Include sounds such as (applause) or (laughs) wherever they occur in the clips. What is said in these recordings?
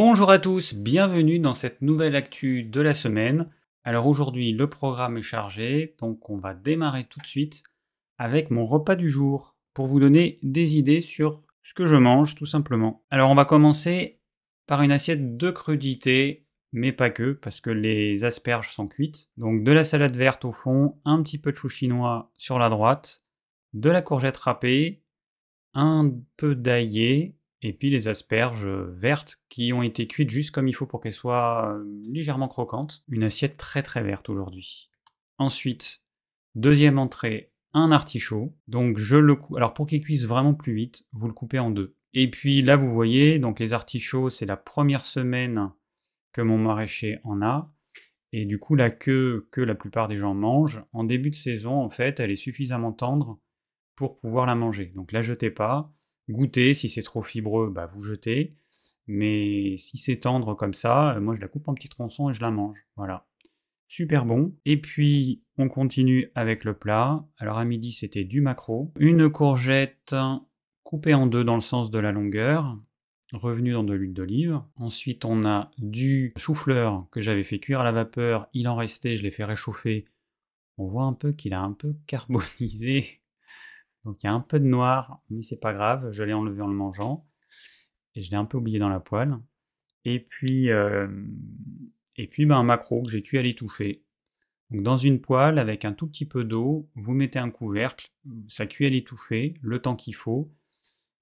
Bonjour à tous, bienvenue dans cette nouvelle actu de la semaine. Alors aujourd'hui le programme est chargé, donc on va démarrer tout de suite avec mon repas du jour pour vous donner des idées sur ce que je mange tout simplement. Alors on va commencer par une assiette de crudités, mais pas que, parce que les asperges sont cuites. Donc de la salade verte au fond, un petit peu de chou chinois sur la droite, de la courgette râpée, un peu d'aillé, et puis les asperges vertes qui ont été cuites juste comme il faut pour qu'elles soient euh, légèrement croquantes. Une assiette très très verte aujourd'hui. Ensuite, deuxième entrée, un artichaut. Donc je le coupe. Alors pour qu'il cuise vraiment plus vite, vous le coupez en deux. Et puis là vous voyez, donc les artichauts, c'est la première semaine que mon maraîcher en a. Et du coup, la queue que la plupart des gens mangent, en début de saison, en fait, elle est suffisamment tendre pour pouvoir la manger. Donc la jetez pas Goûtez, si c'est trop fibreux, bah vous jetez. Mais si c'est tendre comme ça, euh, moi je la coupe en petits tronçons et je la mange. Voilà. Super bon. Et puis on continue avec le plat. Alors à midi c'était du maquereau. Une courgette coupée en deux dans le sens de la longueur, revenue dans de l'huile d'olive. Ensuite on a du chou-fleur que j'avais fait cuire à la vapeur. Il en restait, je l'ai fait réchauffer. On voit un peu qu'il a un peu (laughs) carbonisé. Donc il y a un peu de noir, mais c'est pas grave, je l'ai enlevé en le mangeant. Et je l'ai un peu oublié dans la poêle. Et puis, euh, et puis ben, un macro que j'ai cuit à l'étouffée. Donc dans une poêle avec un tout petit peu d'eau, vous mettez un couvercle, ça cuit à l'étouffée, le temps qu'il faut.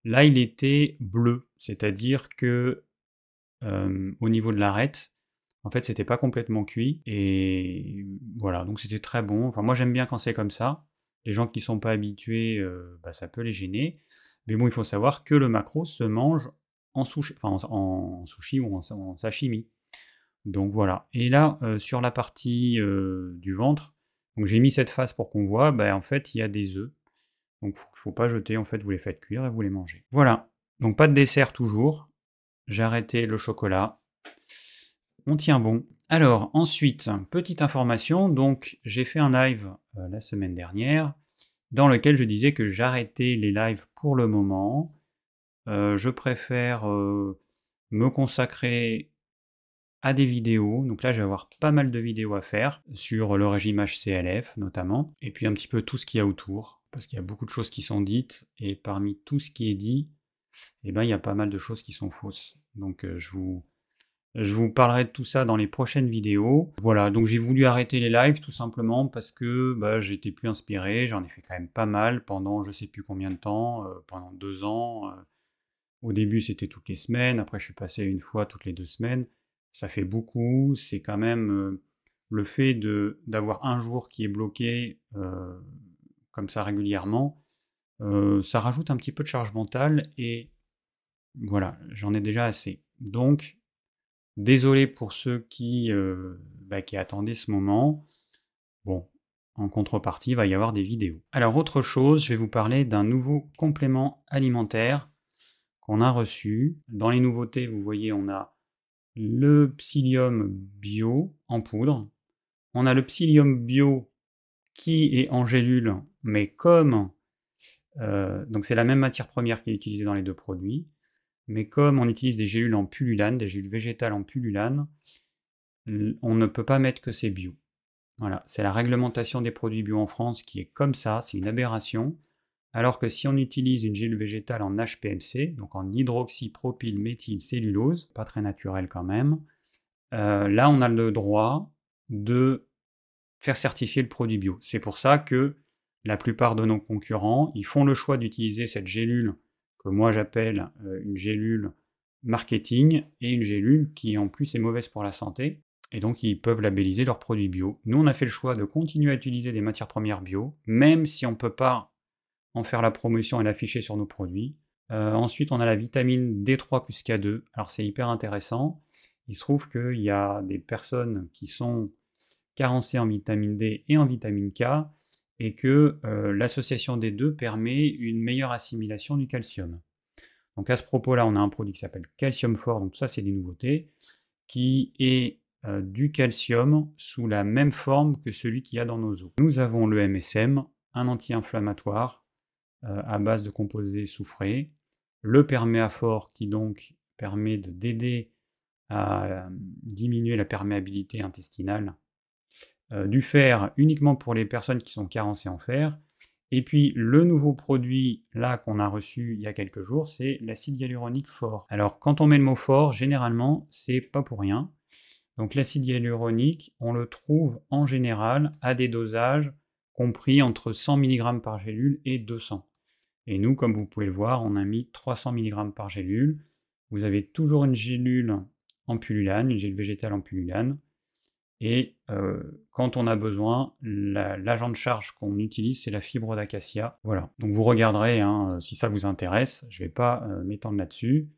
Là, il était bleu, c'est-à-dire que euh, au niveau de l'arête, en fait, c'était pas complètement cuit. Et voilà, donc c'était très bon. Enfin, moi j'aime bien quand c'est comme ça. Les gens qui ne sont pas habitués, euh, bah, ça peut les gêner. Mais bon, il faut savoir que le macro se mange en sushi, ou en, sashimi. Donc voilà. Et là, euh, sur la partie euh, du ventre, donc j'ai mis cette face pour qu'on voit, bah, en fait, il y a des œufs. Donc il ne faut pas jeter, en fait, vous les faites cuire et vous les mangez. Voilà. Donc pas de dessert toujours. J'ai arrêté le chocolat. On tient bon. Alors ensuite, petite information, donc j'ai fait un live la semaine dernière dans lequel je disais que j'arrêtais les lives pour le moment. Euh, je préfère euh, me consacrer à des vidéos. Donc là, je vais avoir pas mal de vidéos à faire sur le régime HCLF notamment, et puis un petit peu tout ce qu'il y a autour, parce qu'il y a beaucoup de choses qui sont dites, et parmi tout ce qui est dit, eh ben, il y a pas mal de choses qui sont fausses. Donc je vous je vous parlerai de tout ça dans les prochaines vidéos. Voilà, donc j'ai voulu arrêter les lives tout simplement parce que bah, j'étais plus inspiré, j'en ai fait quand même pas mal pendant je sais plus combien de temps, euh, pendant deux ans. Euh. Au début c'était toutes les semaines, après je suis passé une fois toutes les deux semaines. Ça fait beaucoup, c'est quand même euh, le fait d'avoir un jour qui est bloqué comme ça régulièrement, ça rajoute un petit peu de charge mentale et voilà, j'en ai déjà assez. Donc Désolé pour ceux qui, euh, bah, qui attendaient ce moment. Bon, en contrepartie, il va y avoir des vidéos. Alors autre chose, je vais vous parler d'un nouveau complément alimentaire qu'on a reçu. Dans les nouveautés, vous voyez, on a le psyllium bio en poudre. On a le psyllium bio qui est en gélule, mais comme euh, donc c'est la même matière première qui est utilisée dans les deux produits. Mais comme on utilise des gélules en pullulane, des gélules végétales en pullulane, on ne peut pas mettre que c'est bio. Voilà, c'est la réglementation des produits bio en France qui est comme ça, c'est une aberration. Alors que si on utilise une gélule végétale en HPMC, donc en hydroxypropylméthylcellulose, pas très naturel quand même, euh, là on a le droit de faire certifier le produit bio. C'est pour ça que la plupart de nos concurrents, ils font le choix d'utiliser cette gélule moi j'appelle euh, une gélule marketing et une gélule qui en plus est mauvaise pour la santé. Et donc ils peuvent labelliser leurs produits bio. Nous on a fait le choix de continuer à utiliser des matières premières bio, même si on ne peut pas en faire la promotion et l'afficher sur nos produits. Euh, ensuite on a la vitamine D3 plus K2. Alors c'est hyper intéressant. Il se trouve qu'il y a des personnes qui sont carencées en vitamine D et en vitamine K et que euh, l'association des deux permet une meilleure assimilation du calcium. Donc à ce propos-là, on a un produit qui s'appelle Calcium Fort, donc ça c'est des nouveautés, qui est euh, du calcium sous la même forme que celui qu'il y a dans nos os. Nous avons le MSM, un anti-inflammatoire euh, à base de composés soufrés, le perméaphore qui donc permet d'aider à diminuer la perméabilité intestinale du fer uniquement pour les personnes qui sont carencées en fer. Et puis le nouveau produit là qu'on a reçu il y a quelques jours, c'est l'acide hyaluronique fort. Alors quand on met le mot fort, généralement c'est pas pour rien. Donc l'acide hyaluronique, on le trouve en général à des dosages compris entre 100 mg par gélule et 200. Et nous, comme vous pouvez le voir, on a mis 300 mg par gélule. Vous avez toujours une gélule en pullulane, une gélule végétale en pullulane. Et quand on a besoin, l'agent de charge qu'on utilise, c'est la fibre d'acacia. Voilà. Donc vous regarderez hein, si ça vous intéresse. Je ne vais pas m'étendre là-dessus.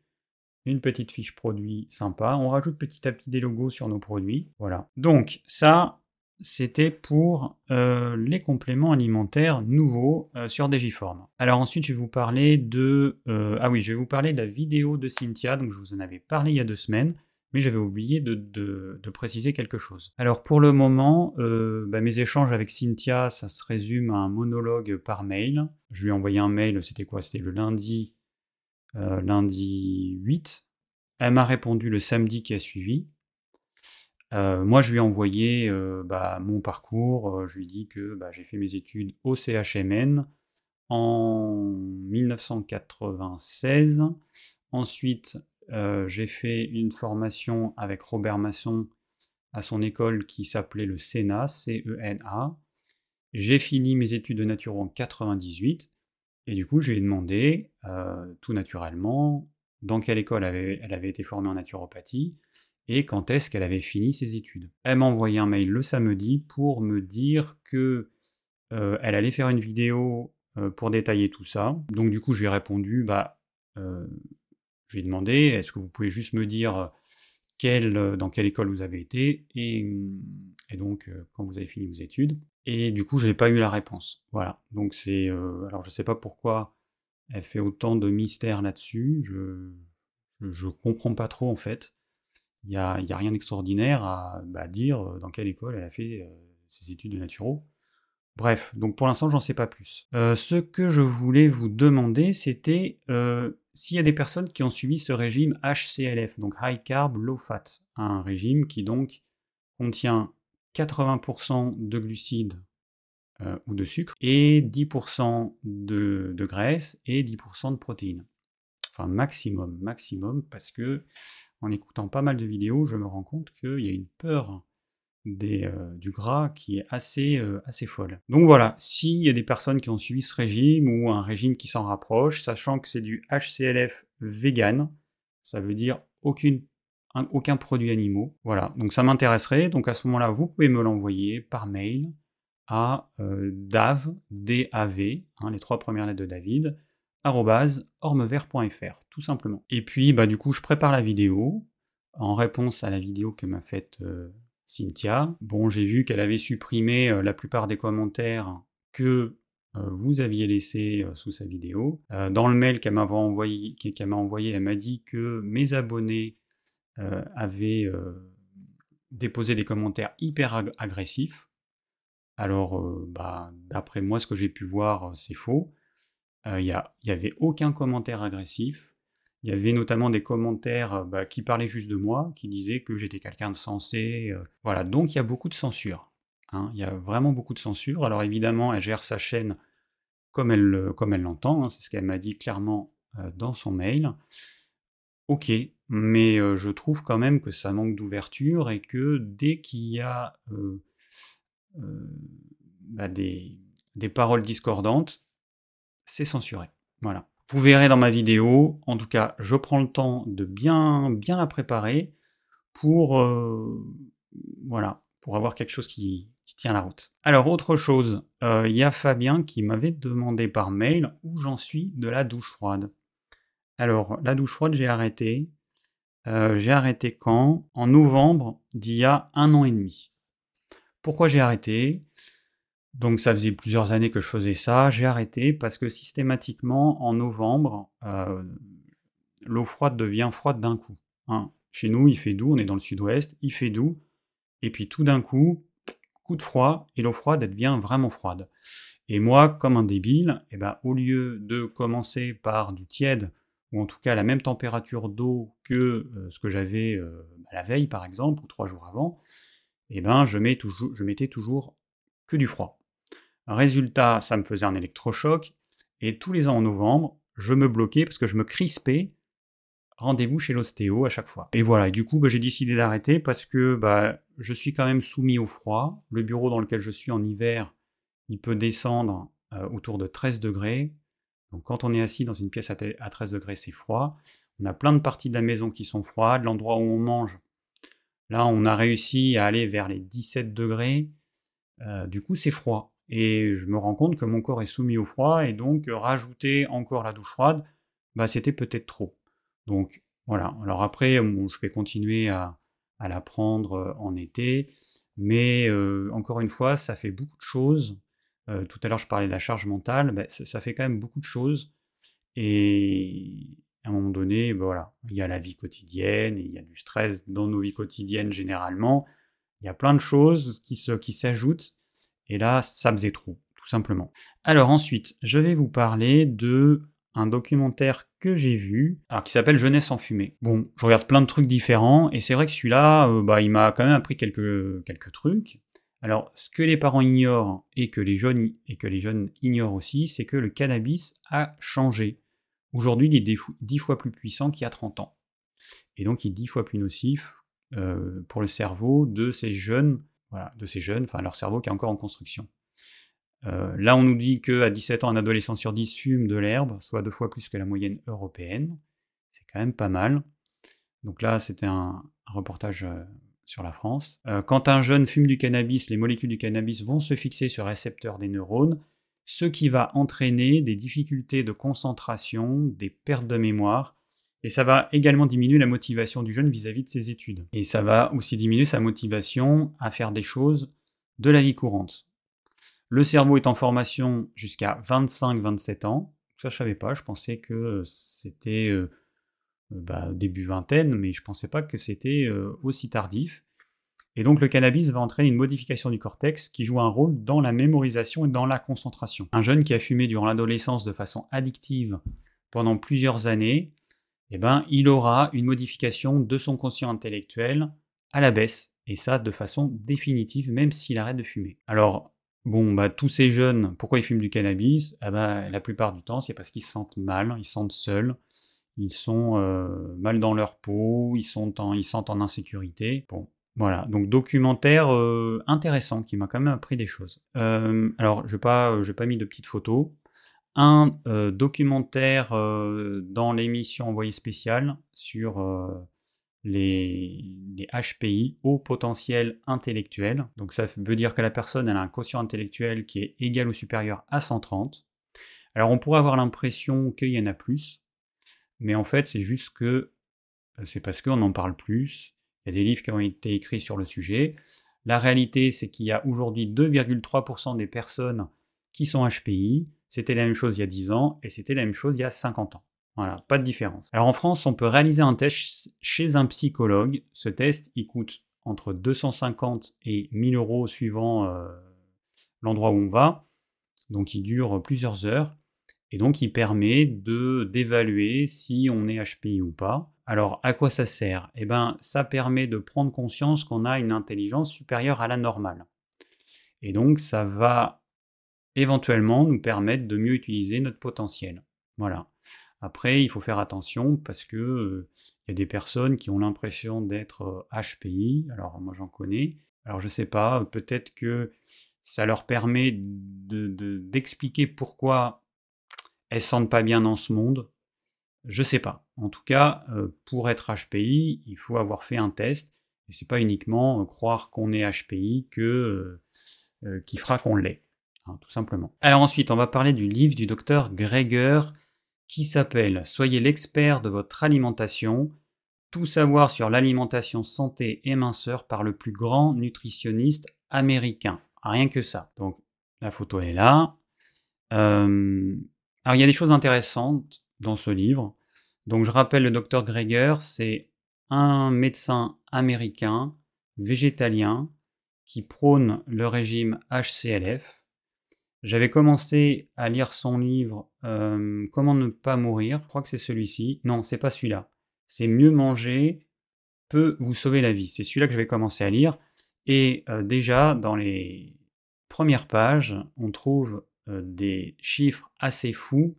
Une petite fiche produit sympa. On rajoute petit à petit des logos sur nos produits. Voilà. Donc ça, c'était pour les compléments alimentaires nouveaux sur Digiform. Alors ensuite, je vais vous parler de... ah oui, je vais vous parler de la vidéo de Cynthia. Donc je vous en avais parlé il y a deux semaines mais j'avais oublié de, préciser quelque chose. Alors pour le moment, euh, bah, mes échanges avec Cynthia, ça se résume à un monologue par mail. Je lui ai envoyé un mail, c'était quoi? C'était le lundi, euh, lundi 8. Elle m'a répondu le samedi qui a suivi. Euh, moi, je lui ai envoyé bah, mon parcours. je lui ai dit que bah, j'ai fait mes études au CHMN en 1996. Ensuite, euh, j'ai fait une formation avec Robert Masson à son école qui s'appelait le CENA, C-E-N-A. J'ai fini mes études de nature en 98 et du coup je lui ai demandé euh, tout naturellement dans quelle école elle avait été formée en naturopathie et quand est-ce qu'elle avait fini ses études. Elle m'a envoyé un mail le samedi pour me dire que euh, elle allait faire une vidéo pour détailler tout ça. Donc du coup je lui ai répondu bah je lui ai demandé, est-ce que vous pouvez juste me dire quelle, dans quelle école vous avez été et, donc quand vous avez fini vos études. Et du coup, je n'ai pas eu la réponse. Voilà. Donc c'est, alors je ne sais pas pourquoi elle fait autant de mystère là-dessus. Je, je, comprends pas trop en fait. Il n'y a, y a, rien d'extraordinaire à, bah, dire dans quelle école elle a fait ses études de naturo. Bref, donc pour l'instant, j'en sais pas plus. ce que je voulais vous demander, c'était s'il y a des personnes qui ont suivi ce régime HCLF, donc High Carb Low Fat, un régime qui donc contient 80% de glucides euh, ou de sucre et 10% de, de, graisse et 10% de protéines. Enfin maximum, maximum, parce que en écoutant pas mal de vidéos, je me rends compte qu'il y a une peur euh, du gras qui est assez, euh, assez folle. Donc voilà, s'il y a des personnes qui ont suivi ce régime ou un régime qui s'en rapproche, sachant que c'est du HCLF vegan, ça veut dire aucun produit animaux. Voilà, donc ça m'intéresserait. Donc à ce moment-là, vous pouvez me l'envoyer par mail à euh, dav, D-A-V, hein, les trois premières lettres de David, ormevert.fr, tout simplement. Et puis, bah, du coup, je prépare la vidéo en réponse à la vidéo que m'a faite Cynthia. Bon, j'ai vu qu'elle avait supprimé euh, la plupart des commentaires que euh, vous aviez laissés euh, sous sa vidéo. dans le mail qu'elle m'a envoyé, elle m'a dit que mes abonnés avaient déposé des commentaires hyper agressifs. Alors, bah, d'après moi, ce que j'ai pu voir, c'est faux. Il n'y avait aucun commentaire agressif. Il y avait notamment des commentaires euh, bah, qui parlaient juste de moi, qui disaient que j'étais quelqu'un de sensé. Euh. voilà, donc il y a beaucoup de censure. Hein. Il y a vraiment beaucoup de censure. Alors évidemment, elle gère sa chaîne comme elle l'entend. Hein. C'est ce qu'elle m'a dit clairement euh, dans son mail. Ok, mais je trouve quand même que ça manque d'ouverture et que dès qu'il y a bah, des paroles discordantes, c'est censuré. Voilà. Vous verrez dans ma vidéo, en tout cas, je prends le temps de bien, bien la préparer pour, euh, voilà, pour avoir quelque chose qui, tient la route. Alors, autre chose, euh, il y a Fabien qui m'avait demandé par mail où j'en suis de la douche froide. Alors, la douche froide, j'ai arrêté. Euh, j'ai arrêté quand? En novembre d'il y a un an et demi. Pourquoi j'ai arrêté? Donc ça faisait plusieurs années que je faisais ça, j'ai arrêté parce que systématiquement en novembre, euh, l'eau froide devient froide d'un coup. Hein. Chez nous, il fait doux, on est dans le sud-ouest, il fait doux, et puis tout d'un coup, coup de froid, et l'eau froide devient vraiment froide. Et moi, comme un débile, eh ben, au lieu de commencer par du tiède, ou en tout cas la même température d'eau que euh, ce que j'avais euh, la veille par exemple, ou trois jours avant, eh ben, je, mets toujours, je mettais toujours que du froid. Résultat, ça me faisait un électrochoc, et tous les ans en novembre, je me bloquais parce que je me crispais. Rendez-vous chez l'ostéo à chaque fois. Et voilà, du coup, bah, j'ai décidé d'arrêter parce que bah, je suis quand même soumis au froid. Le bureau dans lequel je suis en hiver, il peut descendre euh, autour de 13 degrés. Donc quand on est assis dans une pièce à 13 degrés, c'est froid. On a plein de parties de la maison qui sont froides. L'endroit où on mange, là, on a réussi à aller vers les 17 degrés. Euh, du coup, c'est froid. Et je me rends compte que mon corps est soumis au froid, et donc rajouter encore la douche froide, bah, c'était peut-être trop. Donc voilà. Alors après, je vais continuer à, la prendre euh, en été, mais encore une fois, ça fait beaucoup de choses euh, tout à l'heure, je parlais de la charge mentale, bah, ça, fait quand même beaucoup de choses. Et à un moment donné, bah, voilà, il y a la vie quotidienne, il y a du stress dans nos vies quotidiennes généralement. Il y a plein de choses qui, qui s'ajoutent. Et là, ça faisait trop, tout simplement. Alors ensuite, je vais vous parler de un documentaire que j'ai vu, qui s'appelle Jeunesse en fumée. Bon, je regarde plein de trucs différents, et c'est vrai que celui-là, euh, bah, il m'a quand même appris quelques, quelques trucs. Alors, ce que les parents ignorent et que les jeunes, et que les jeunes ignorent aussi, c'est que le cannabis a changé. Aujourd'hui, il est dix fois plus puissant qu'il y a 30 ans. Et donc, il est dix fois plus nocif euh, pour le cerveau de ces jeunes, de ces jeunes, enfin leur cerveau qui est encore en construction. Euh, là, on nous dit qu'à 17 ans, un adolescent sur 10 fume de l'herbe, soit deux fois plus que la moyenne européenne. C'est quand même pas mal. Donc là, c'était un, reportage euh, sur la France. Euh, quand un jeune fume du cannabis, les molécules du cannabis vont se fixer sur le récepteur des neurones, ce qui va entraîner des difficultés de concentration, des pertes de mémoire, et ça va également diminuer la motivation du jeune vis-à-vis de ses études. Et ça va aussi diminuer sa motivation à faire des choses de la vie courante. Le cerveau est en formation jusqu'à 25-27 ans. Ça, je savais pas. Je pensais que c'était euh, euh, bah, début vingtaine, mais je ne pensais pas que c'était euh, aussi tardif. Et donc le cannabis va entraîner une modification du cortex qui joue un rôle dans la mémorisation et dans la concentration. Un jeune qui a fumé durant l'adolescence de façon addictive pendant plusieurs années, eh ben, il aura une modification de son conscient intellectuel à la baisse, et ça de façon définitive, même s'il arrête de fumer. Alors, bon, bah, tous ces jeunes, pourquoi ils fument du cannabis? Eh ben, La plupart du temps, c'est parce qu'ils se sentent mal, ils se sentent seuls, ils sont euh, mal dans leur peau, ils, sont en, sentent en insécurité. Bon, voilà, donc documentaire euh, intéressant qui m'a quand même appris des choses. Euh, alors, je n'ai pas, pas mis de petites photos. Un documentaire dans l'émission Envoyé spécial sur les, les, HPI, haut potentiel intellectuel. Donc ça veut dire que la personne a un quotient intellectuel qui est égal ou supérieur à 130. Alors on pourrait avoir l'impression qu'il y en a plus, mais en fait, c'est juste que euh, c'est parce qu'on en parle plus. Il y a des livres qui ont été écrits sur le sujet. La réalité, c'est qu'il y a aujourd'hui 2,3% des personnes qui sont HPI. C'était la même chose il y a 10 ans et c'était la même chose il y a 50 ans. Voilà, pas de différence. Alors en France, on peut réaliser un test chez un psychologue. Ce test, il coûte entre 250 et 1000 euros suivant euh, l'endroit où on va. Donc il dure plusieurs heures. Et donc, il permet de d'évaluer si on est HPI ou pas. Alors, à quoi ça sert? Eh bien, ça permet de prendre conscience qu'on a une intelligence supérieure à la normale. Et donc, ça va éventuellement nous permettre de mieux utiliser notre potentiel. Voilà. Après, il faut faire attention parce que euh, il y a des personnes qui ont l'impression d'être HPI. Euh, Alors, moi, j'en connais. Alors, je sais pas, peut-être que ça leur permet d'expliquer de, pourquoi elles se sentent pas bien dans ce monde. Je sais pas. En tout cas, euh, pour être HPI, il faut avoir fait un test. Et c'est pas uniquement euh, croire qu'on est HPI que, euh, qui fera qu'on l'est. Hein, tout simplement. Alors ensuite, on va parler du livre du docteur Greger qui s'appelle Soyez l'expert de votre alimentation. Tout savoir sur l'alimentation santé et minceur par le plus grand nutritionniste américain. Rien que ça. Donc la photo est là. Alors il y a des choses intéressantes dans ce livre. Donc je rappelle le docteur Greger, c'est un médecin américain, végétalien, qui prône le régime HCLF. J'avais commencé à lire son livre euh, Comment ne pas mourir. Je crois que c'est celui-ci. Non, c'est pas celui-là. C'est Mieux manger peut vous sauver la vie. C'est celui-là que je vais commencer à lire. Et euh, déjà, dans les premières pages, on trouve euh, des chiffres assez fous,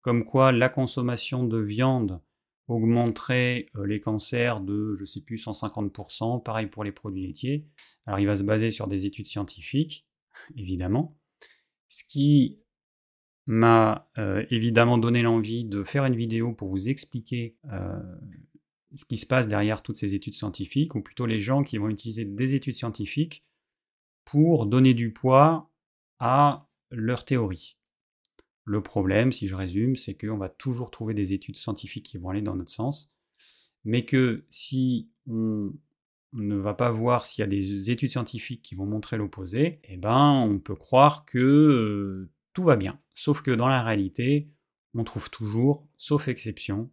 comme quoi la consommation de viande augmenterait les cancers de, je sais plus, 150%, pareil pour les produits laitiers. Alors il va se baser sur des études scientifiques, (laughs) évidemment, ce qui m'a euh, évidemment donné l'envie de faire une vidéo pour vous expliquer euh, ce qui se passe derrière toutes ces études scientifiques, ou plutôt les gens qui vont utiliser des études scientifiques pour donner du poids à leur théorie. Le problème, si je résume, c'est qu'on va toujours trouver des études scientifiques qui vont aller dans notre sens, mais que si on ne va pas voir s'il y a des études scientifiques qui vont montrer l'opposé, eh ben on peut croire que euh, tout va bien. Sauf que dans la réalité, on trouve toujours, sauf exception,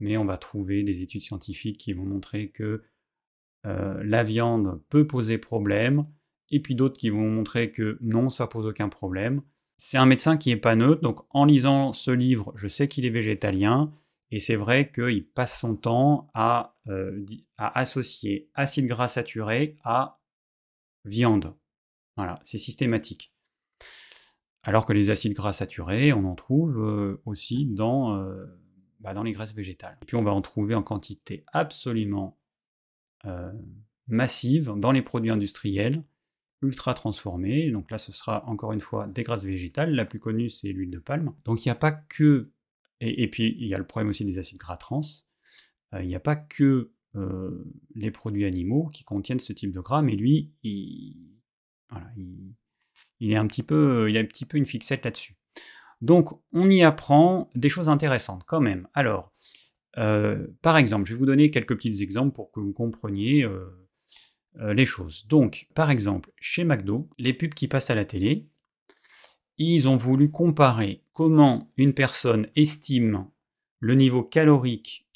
mais on va trouver des études scientifiques qui vont montrer que euh, la viande peut poser problème, et puis d'autres qui vont montrer que non, ça pose aucun problème. C'est un médecin qui n'est pas neutre, donc en lisant ce livre, je sais qu'il est végétalien, et c'est vrai qu'il passe son temps à, euh, associer acide gras saturé à viande. Voilà, c'est systématique. Alors que les acides gras saturés, on en trouve euh, aussi dans, euh, bah, dans les graisses végétales. Et puis on va en trouver en quantité absolument massive dans les produits industriels, ultra transformés. Donc là, ce sera encore une fois des grasses végétales. La plus connue, c'est l'huile de palme. Donc il n'y a pas que. Et, puis il y a le problème aussi des acides gras trans. Euh, il n'y a pas que euh, les produits animaux qui contiennent ce type de gras, mais lui, il, est un petit peu, il a un petit peu une fixette là-dessus. Donc on y apprend des choses intéressantes quand même. Alors, euh, par exemple, je vais vous donner quelques petits exemples pour que vous compreniez les choses. Donc, par exemple, chez McDo, les pubs qui passent à la télé, ils ont voulu comparer comment une personne estime le niveau calorique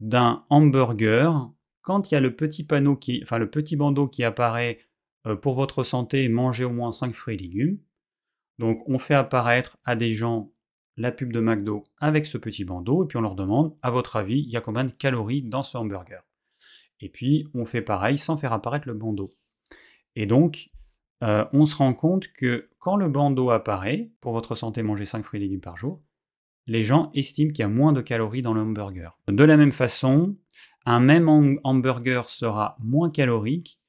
d'un hamburger quand il y a le petit panneau qui, enfin le petit bandeau qui apparaît euh, pour votre santé, mangez au moins 5 fruits et légumes. Donc on fait apparaître à des gens la pub de McDo avec ce petit bandeau et puis on leur demande, à votre avis, il y a combien de calories dans ce hamburger? Et puis on fait pareil sans faire apparaître le bandeau. Et donc, euh, on se rend compte que quand le bandeau apparaît, pour votre santé, manger 5 fruits et légumes par jour, les gens estiment qu'il y a moins de calories dans le hamburger. De la même façon, un même hamburger sera moins calorique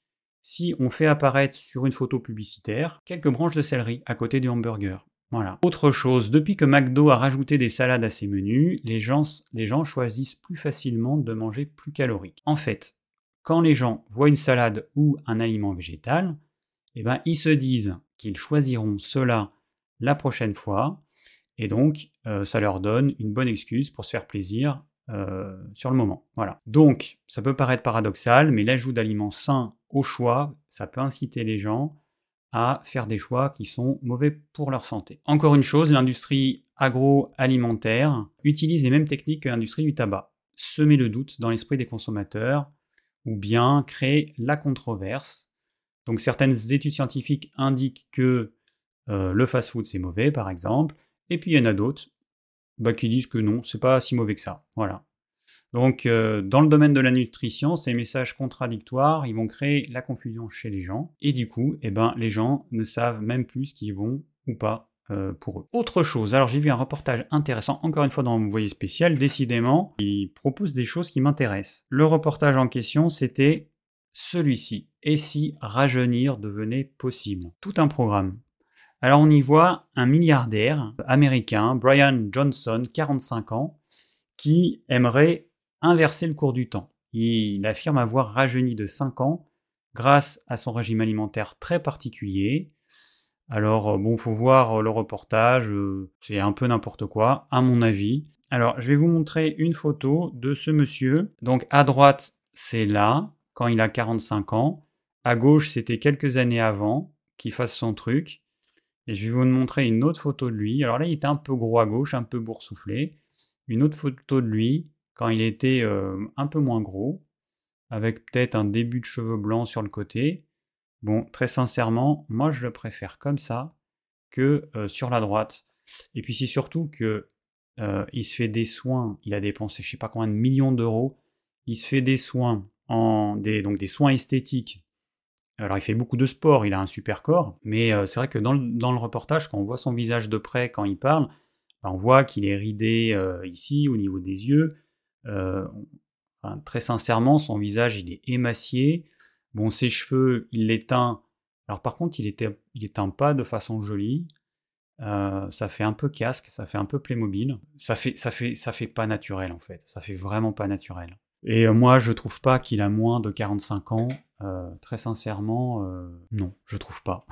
si on fait apparaître sur une photo publicitaire quelques branches de céleri à côté du hamburger. Voilà. Autre chose, depuis que McDo a rajouté des salades à ses menus, les gens, les gens choisissent plus facilement de manger plus calorique. En fait, quand les gens voient une salade ou un aliment végétal, eh ben, ils se disent qu'ils choisiront cela la prochaine fois, et donc euh, ça leur donne une bonne excuse pour se faire plaisir euh, sur le moment. Voilà. Donc, ça peut paraître paradoxal, mais l'ajout d'aliments sains au choix, ça peut inciter les gens à faire des choix qui sont mauvais pour leur santé. Encore une chose, l'industrie agroalimentaire utilise les mêmes techniques que l'industrie du tabac. Semer le doute dans l'esprit des consommateurs, ou bien créer la controverse. Donc certaines études scientifiques indiquent que euh, le fast-food c'est mauvais, par exemple, et puis il y en a d'autres bah, qui disent que non, c'est pas si mauvais que ça. Voilà. Donc euh, dans le domaine de la nutrition, ces messages contradictoires, ils vont créer la confusion chez les gens, et du coup, eh ben, les gens ne savent même plus ce qu'ils vont ou pas euh, pour eux. Autre chose, alors j'ai vu un reportage intéressant, encore une fois dans mon voyer spécial, décidément, il propose des choses qui m'intéressent. Le reportage en question, c'était celui-ci. Et si rajeunir devenait possible? Tout un programme. Alors on y voit un milliardaire américain, Brian Johnson, 45 ans, qui aimerait inverser le cours du temps. Il affirme avoir rajeuni de 5 ans grâce à son régime alimentaire très particulier, alors, euh, bon, faut voir euh, le reportage, euh, c'est un peu n'importe quoi, à mon avis. Alors, je vais vous montrer une photo de ce monsieur. Donc, à droite, c'est là, quand il a 45 ans. À gauche, c'était quelques années avant qu'il fasse son truc. Et je vais vous montrer une autre photo de lui. Alors là, il était un peu gros à gauche, un peu boursouflé. Une autre photo de lui, quand il était un peu moins gros, avec peut-être un début de cheveux blancs sur le côté. Bon, très sincèrement, moi je le préfère comme ça que euh, sur la droite. Et puis c'est surtout que euh, il se fait des soins, il a dépensé je sais pas combien de millions d'euros, il se fait des soins des, donc des soins esthétiques. Alors il fait beaucoup de sport, il a un super corps, mais euh, c'est vrai que dans le, reportage, quand on voit son visage de près quand il parle, bah, on voit qu'il est ridé euh, ici au niveau des yeux. Euh, très sincèrement, son visage il est émacié. Bon, ses cheveux, il les teint. Alors par contre, il, les teint pas de façon jolie. ça fait un peu casque, ça fait un peu Playmobil. Ça fait, ça fait, ça fait pas naturel en fait. Ça fait vraiment pas naturel. Et euh, moi, je trouve pas qu'il a moins de 45 ans. Euh, très sincèrement, euh, non, je trouve pas.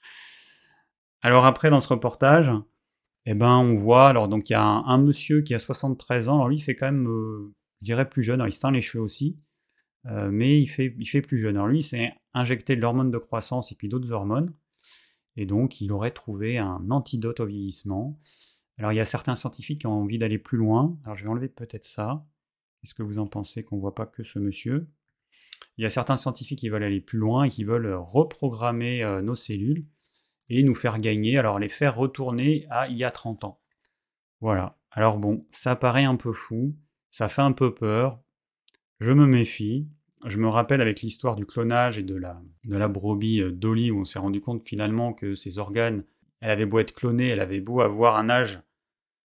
(laughs) alors après, dans ce reportage, eh ben, on voit, alors donc il y a un, monsieur qui a 73 ans, alors lui, il fait quand même, je dirais plus jeune, alors il se teint les cheveux aussi, mais il fait, il fait plus jeune. Alors lui, il s'est injecté de l'hormone de croissance et puis d'autres hormones, et donc il aurait trouvé un antidote au vieillissement. Alors il y a certains scientifiques qui ont envie d'aller plus loin, alors je vais enlever peut-être ça. Qu'est-ce que vous en pensez qu'on ne voit pas que ce monsieur? Il y a certains scientifiques qui veulent aller plus loin et qui veulent reprogrammer euh, nos cellules et nous faire gagner, alors les faire retourner à il y a 30 ans. Voilà. Alors bon, ça paraît un peu fou, ça fait un peu peur, je me méfie. Je me rappelle avec l'histoire du clonage et de la, de la brebis euh, Dolly où on s'est rendu compte finalement que ses organes, elle avait beau être clonée, elle avait beau avoir un âge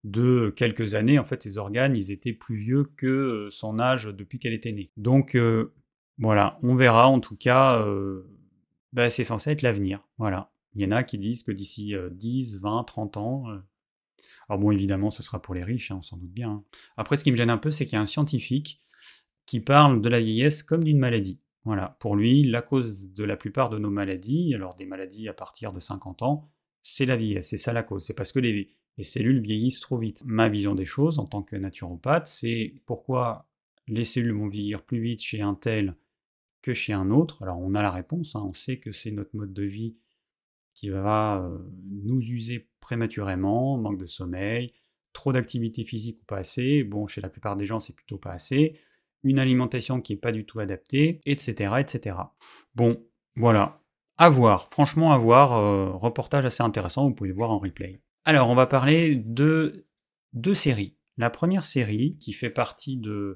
de quelques années, en fait, ses organes, ils étaient plus vieux que euh, son âge depuis qu'elle était née. Donc, euh, voilà, on verra. En tout cas, euh, bah, c'est censé être l'avenir. Voilà. Il y en a qui disent que d'ici 10, 20, 30 ans... alors bon, évidemment, ce sera pour les riches, hein, on s'en doute bien. Hein. Après, ce qui me gêne un peu, c'est qu'il y a un scientifique qui parle de la vieillesse comme d'une maladie. Voilà, pour lui, la cause de la plupart de nos maladies, alors des maladies à partir de 50 ans, c'est la vieillesse, c'est ça la cause. C'est parce que les, les cellules vieillissent trop vite. Ma vision des choses en tant que naturopathe, c'est pourquoi les cellules vont vieillir plus vite chez un tel que chez un autre. Alors on a la réponse, hein. on sait que c'est notre mode de vie qui va euh, nous user prématurément, manque de sommeil, trop d'activité physique ou pas assez, bon chez la plupart des gens c'est plutôt pas assez, une alimentation qui n'est pas du tout adaptée, etc. etc. Bon, voilà, à voir, franchement à voir, euh, reportage assez intéressant, vous pouvez le voir en replay. Alors, on va parler de deux séries. La première série, qui fait partie de,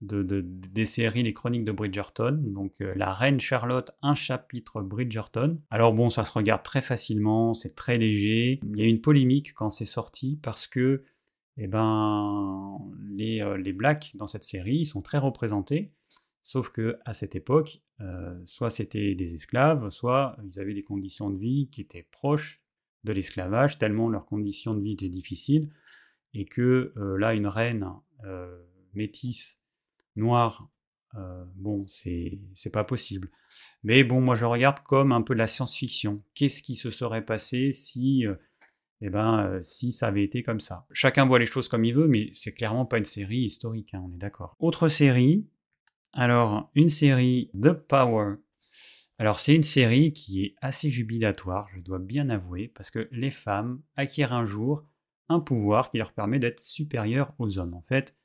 des séries Les Chroniques de Bridgerton, donc euh, La Reine Charlotte, un chapitre Bridgerton. Alors bon, ça se regarde très facilement, c'est très léger. Il y a eu une polémique quand c'est sorti parce que eh ben, les, euh, les blacks dans cette série sont très représentés, sauf que à cette époque, euh, soit c'était des esclaves, soit ils avaient des conditions de vie qui étaient proches de l'esclavage, tellement leurs conditions de vie étaient difficiles, et que euh, là, une reine euh, métisse, noire, euh, bon, c'est pas possible. Mais bon, moi je regarde comme un peu la science-fiction. Qu'est-ce qui se serait passé si, eh ben, si ça avait été comme ça? Chacun voit les choses comme il veut, mais c'est clairement pas une série historique, hein, on est d'accord. Autre série, alors une série The Power alors c'est une série qui est assez jubilatoire, je dois bien avouer, parce que les femmes acquièrent un jour un pouvoir qui leur permet d'être supérieures aux hommes. En fait,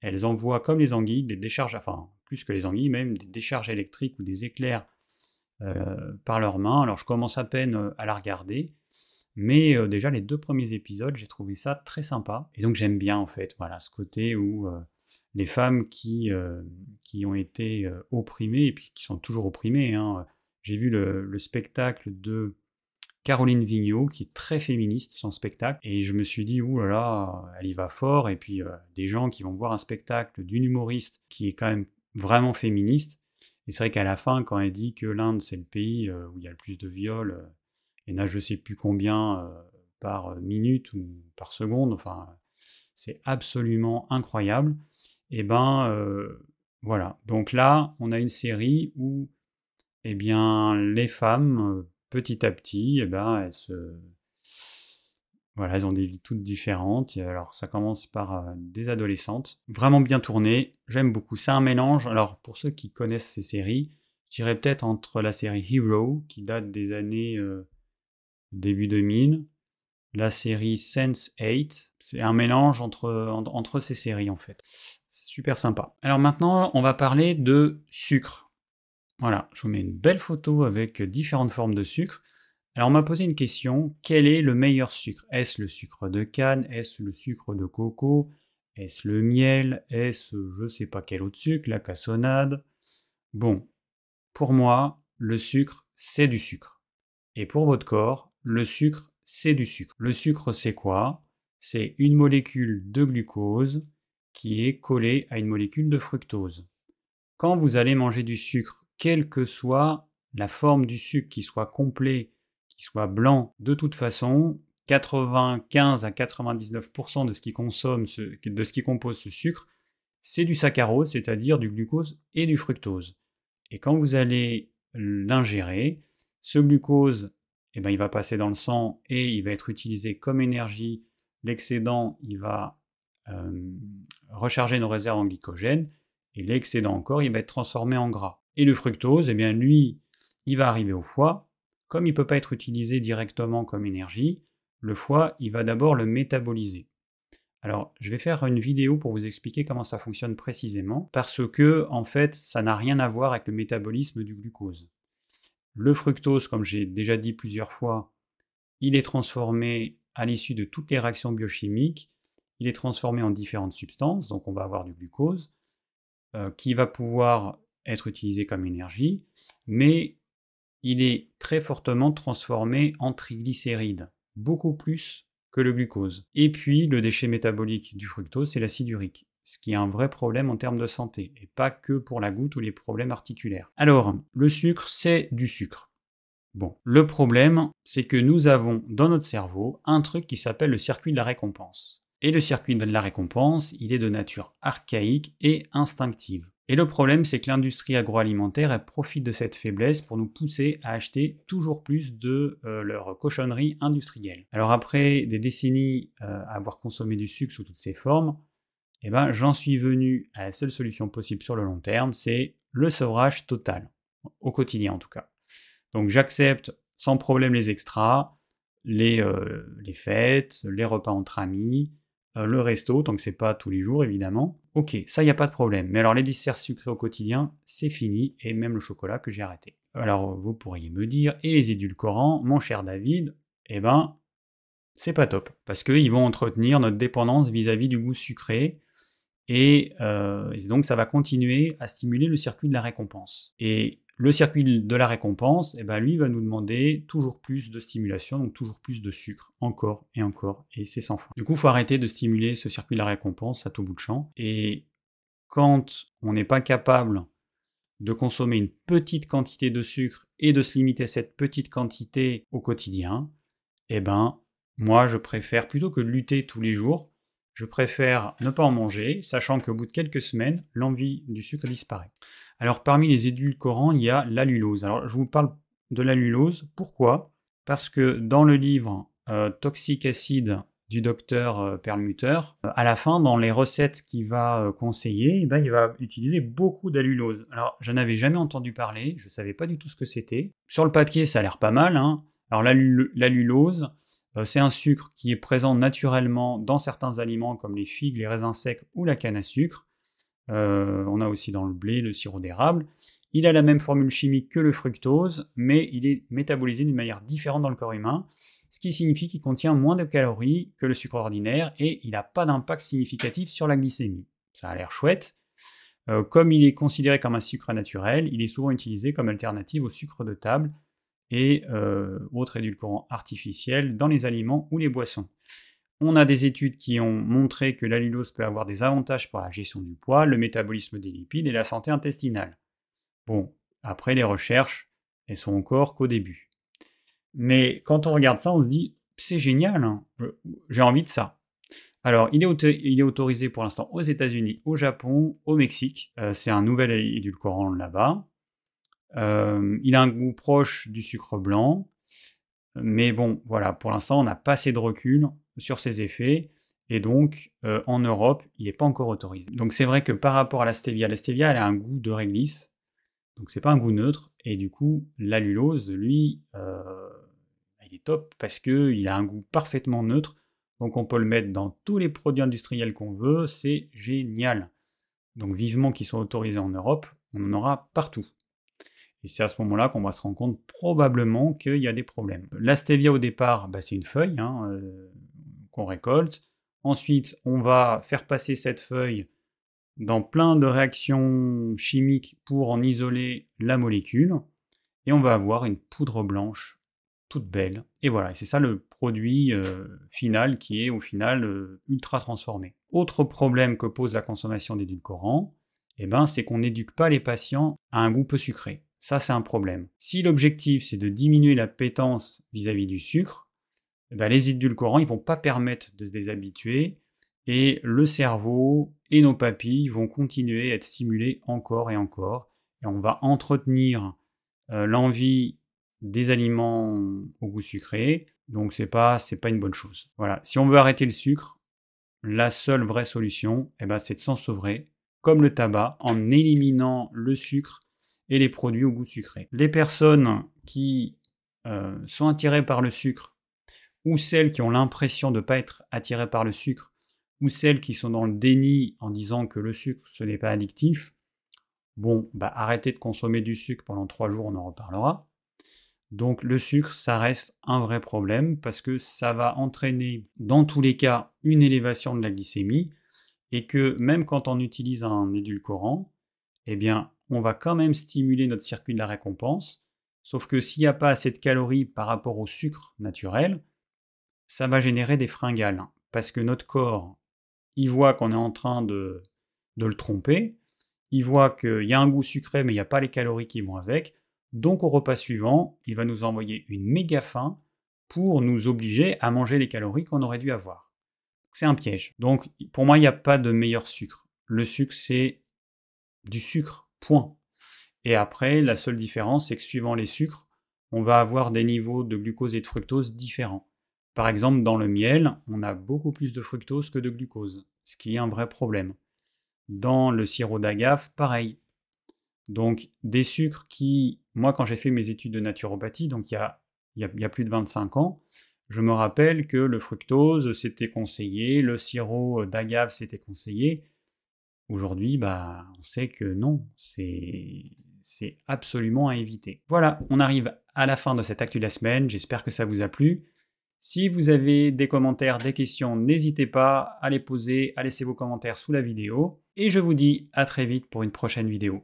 elles envoient comme les anguilles des décharges, enfin plus que les anguilles même, des décharges électriques ou des éclairs euh, par leurs mains. Alors je commence à peine euh, à la regarder, mais euh, déjà les deux premiers épisodes, j'ai trouvé ça très sympa. Et donc j'aime bien en fait, voilà, ce côté où les femmes qui, euh, qui ont été euh, opprimées, et puis qui sont toujours opprimées. Hein. J'ai vu le, spectacle de Caroline Vigneault, qui est très féministe, son spectacle, et je me suis dit, ouh là là, elle y va fort, et puis euh, des gens qui vont voir un spectacle d'une humoriste qui est quand même vraiment féministe, et c'est vrai qu'à la fin, quand elle dit que l'Inde, c'est le pays où il y a le plus de viols, et n'a je sais plus combien par minute ou par seconde, enfin, c'est absolument incroyable eh ben euh, voilà. Donc là, on a une série où eh bien, les femmes, euh, petit à petit, eh ben, elles se... Voilà, elles ont des vies toutes différentes. Alors, ça commence par euh, des adolescentes. Vraiment bien tourné. J'aime beaucoup. C'est un mélange. Alors, pour ceux qui connaissent ces séries, je dirais peut-être entre la série Hero, qui date des années début 2000, la série Sense 8. C'est un mélange entre ces séries, en fait. Super sympa. Alors maintenant, on va parler de sucre. Voilà, je vous mets une belle photo avec différentes formes de sucre. Alors on m'a posé une question, quel est le meilleur sucre? Est-ce le sucre de canne? Est-ce le sucre de coco? Est-ce le miel? Est-ce je sais pas quel autre sucre? La cassonade? Bon, pour moi, le sucre, c'est du sucre. Et pour votre corps, le sucre, c'est du sucre. Le sucre, c'est quoi? C'est une molécule de glucose qui est collée à une molécule de fructose. Quand vous allez manger du sucre, quelle que soit la forme du sucre, qui soit complet, qui soit blanc, de toute façon, 95 à 99% de ce qui consomme, de ce qui compose ce sucre, c'est du saccharose, c'est-à-dire du glucose et du fructose. Et quand vous allez l'ingérer, ce glucose, eh ben, il va passer dans le sang et il va être utilisé comme énergie. L'excédent, il va recharger nos réserves en glycogène et l'excédent encore, il va être transformé en gras. Et le fructose, eh bien lui, il va arriver au foie. Comme il ne peut pas être utilisé directement comme énergie, le foie, il va d'abord le métaboliser. Alors, je vais faire une vidéo pour vous expliquer comment ça fonctionne précisément, parce que, en fait, ça n'a rien à voir avec le métabolisme du glucose. Le fructose, comme j'ai déjà dit plusieurs fois, il est transformé à l'issue de toutes les réactions biochimiques, il est transformé en différentes substances, donc on va avoir du glucose, euh, qui va pouvoir être utilisé comme énergie, mais il est très fortement transformé en triglycérides beaucoup plus que le glucose. Et puis, le déchet métabolique du fructose, c'est l'acide urique, ce qui est un vrai problème en termes de santé, et pas que pour la goutte ou les problèmes articulaires. Alors, le sucre, c'est du sucre. Bon, le problème, c'est que nous avons dans notre cerveau un truc qui s'appelle le circuit de la récompense. Et le circuit de la récompense, il est de nature archaïque et instinctive. Et le problème, c'est que l'industrie agroalimentaire profite de cette faiblesse pour nous pousser à acheter toujours plus de euh, leur cochonnerie industrielle. Alors après des décennies euh, à avoir consommé du sucre sous toutes ses formes, eh ben, j'en suis venu à la seule solution possible sur le long terme, c'est le sevrage total, au quotidien en tout cas. Donc j'accepte sans problème les extras, les, euh, les fêtes, les repas entre amis, le resto, tant que c'est pas tous les jours évidemment. Ok, ça y a pas de problème. Mais alors les desserts sucrés au quotidien, c'est fini, et même le chocolat que j'ai arrêté. Alors vous pourriez me dire, et les édulcorants, mon cher David, eh ben, c'est pas top. Parce qu'ils vont entretenir notre dépendance vis-à-vis du goût sucré, et, euh, et, donc ça va continuer à stimuler le circuit de la récompense. Et le circuit de la récompense, eh ben lui va nous demander toujours plus de stimulation, donc toujours plus de sucre, encore et encore, et c'est sans fin. Du coup, il faut arrêter de stimuler ce circuit de la récompense à tout bout de champ. Et quand on n'est pas capable de consommer une petite quantité de sucre et de se limiter à cette petite quantité au quotidien, eh ben, moi, je préfère, plutôt que de lutter tous les jours, je préfère ne pas en manger, sachant qu'au bout de quelques semaines, l'envie du sucre disparaît. Alors parmi les édulcorants, il y a l'allulose. Alors je vous parle de l'allulose, pourquoi? Parce que dans le livre euh, Toxic Acid du docteur euh, Perlmutter, euh, à la fin, dans les recettes qu'il va conseiller, eh ben, il va utiliser beaucoup d'allulose. Alors je n'avais jamais entendu parler, je ne savais pas du tout ce que c'était. Sur le papier, ça a l'air pas mal. Hein. Alors l'allulose, c'est un sucre qui est présent naturellement dans certains aliments comme les figues, les raisins secs ou la canne à sucre. Euh, on a aussi dans le blé le sirop d'érable. Il a la même formule chimique que le fructose, mais il est métabolisé d'une manière différente dans le corps humain, ce qui signifie qu'il contient moins de calories que le sucre ordinaire et il n'a pas d'impact significatif sur la glycémie. Ça a l'air chouette. Euh, comme il est considéré comme un sucre naturel, il est souvent utilisé comme alternative au sucre de table, et euh, autres édulcorants artificiels dans les aliments ou les boissons. On a des études qui ont montré que l'allulose peut avoir des avantages pour la gestion du poids, le métabolisme des lipides et la santé intestinale. Bon, après les recherches, elles sont encore qu'au début. Mais quand on regarde ça, on se dit, c'est génial, hein. j'ai envie de ça. Alors, il est, autorisé pour l'instant aux États-Unis, au Japon, au Mexique. Euh, c'est un nouvel édulcorant là-bas. Euh, il a un goût proche du sucre blanc, mais bon, voilà, pour l'instant, on n'a pas assez de recul sur ses effets, et donc euh, en Europe, il n'est pas encore autorisé. Donc c'est vrai que par rapport à la stevia, la stevia, elle a un goût de réglisse, donc c'est pas un goût neutre, et du coup, l'allulose, lui, euh, il est top parce qu'il a un goût parfaitement neutre, donc on peut le mettre dans tous les produits industriels qu'on veut, c'est génial. Donc vivement qu'ils soient autorisés en Europe, on en aura partout. Et c'est à ce moment-là qu'on va se rendre compte probablement qu'il y a des problèmes. La stevia au départ, bah, c'est une feuille hein, euh, qu'on récolte. Ensuite, on va faire passer cette feuille dans plein de réactions chimiques pour en isoler la molécule. Et on va avoir une poudre blanche toute belle. Et voilà, c'est ça le produit euh, final qui est au final euh, ultra transformé. Autre problème que pose la consommation d'édulcorants, eh ben, c'est qu'on n'éduque pas les patients à un goût peu sucré. Ça, c'est un problème. Si l'objectif, c'est de diminuer la pétence vis-à-vis du sucre, ben, les édulcorants, ils vont pas permettre de se déshabituer et le cerveau et nos papilles vont continuer à être stimulés encore et encore. Et on va entretenir euh, l'envie des aliments au goût sucré. Donc c'est pas c'est pas une bonne chose. Voilà, si on veut arrêter le sucre, la seule vraie solution, eh ben, c'est de s'en sauver, comme le tabac, en éliminant le sucre et les produits au goût sucré. Les personnes qui euh, sont attirées par le sucre, ou celles qui ont l'impression de ne pas être attirées par le sucre, ou celles qui sont dans le déni en disant que le sucre ce n'est pas addictif, bon, bah arrêtez de consommer du sucre pendant trois jours, on en reparlera. Donc le sucre, ça reste un vrai problème parce que ça va entraîner dans tous les cas une élévation de la glycémie et que même quand on utilise un édulcorant, eh bien on va quand même stimuler notre circuit de la récompense, sauf que s'il n'y a pas assez de calories par rapport au sucre naturel, ça va générer des fringales parce que notre corps, il voit qu'on est en train de, de le tromper, il voit qu'il y a un goût sucré mais il n'y a pas les calories qui vont avec, donc au repas suivant, il va nous envoyer une méga faim pour nous obliger à manger les calories qu'on aurait dû avoir. C'est un piège. Donc pour moi, il n'y a pas de meilleur sucre. Le sucre, c'est du sucre, point. Et après, la seule différence, c'est que suivant les sucres, on va avoir des niveaux de glucose et de fructose différents. Par exemple, dans le miel, on a beaucoup plus de fructose que de glucose, ce qui est un vrai problème. Dans le sirop d'agave, pareil. Donc des sucres qui, moi quand j'ai fait mes études de naturopathie, donc il y a, plus de 25 ans, je me rappelle que le fructose c'était conseillé, le sirop d'agave c'était conseillé. Aujourd'hui, bah, on sait que non, c'est absolument à éviter. Voilà, on arrive à la fin de cette actu de la semaine, j'espère que ça vous a plu. Si vous avez des commentaires, des questions, n'hésitez pas à les poser, à laisser vos commentaires sous la vidéo. Et je vous dis à très vite pour une prochaine vidéo.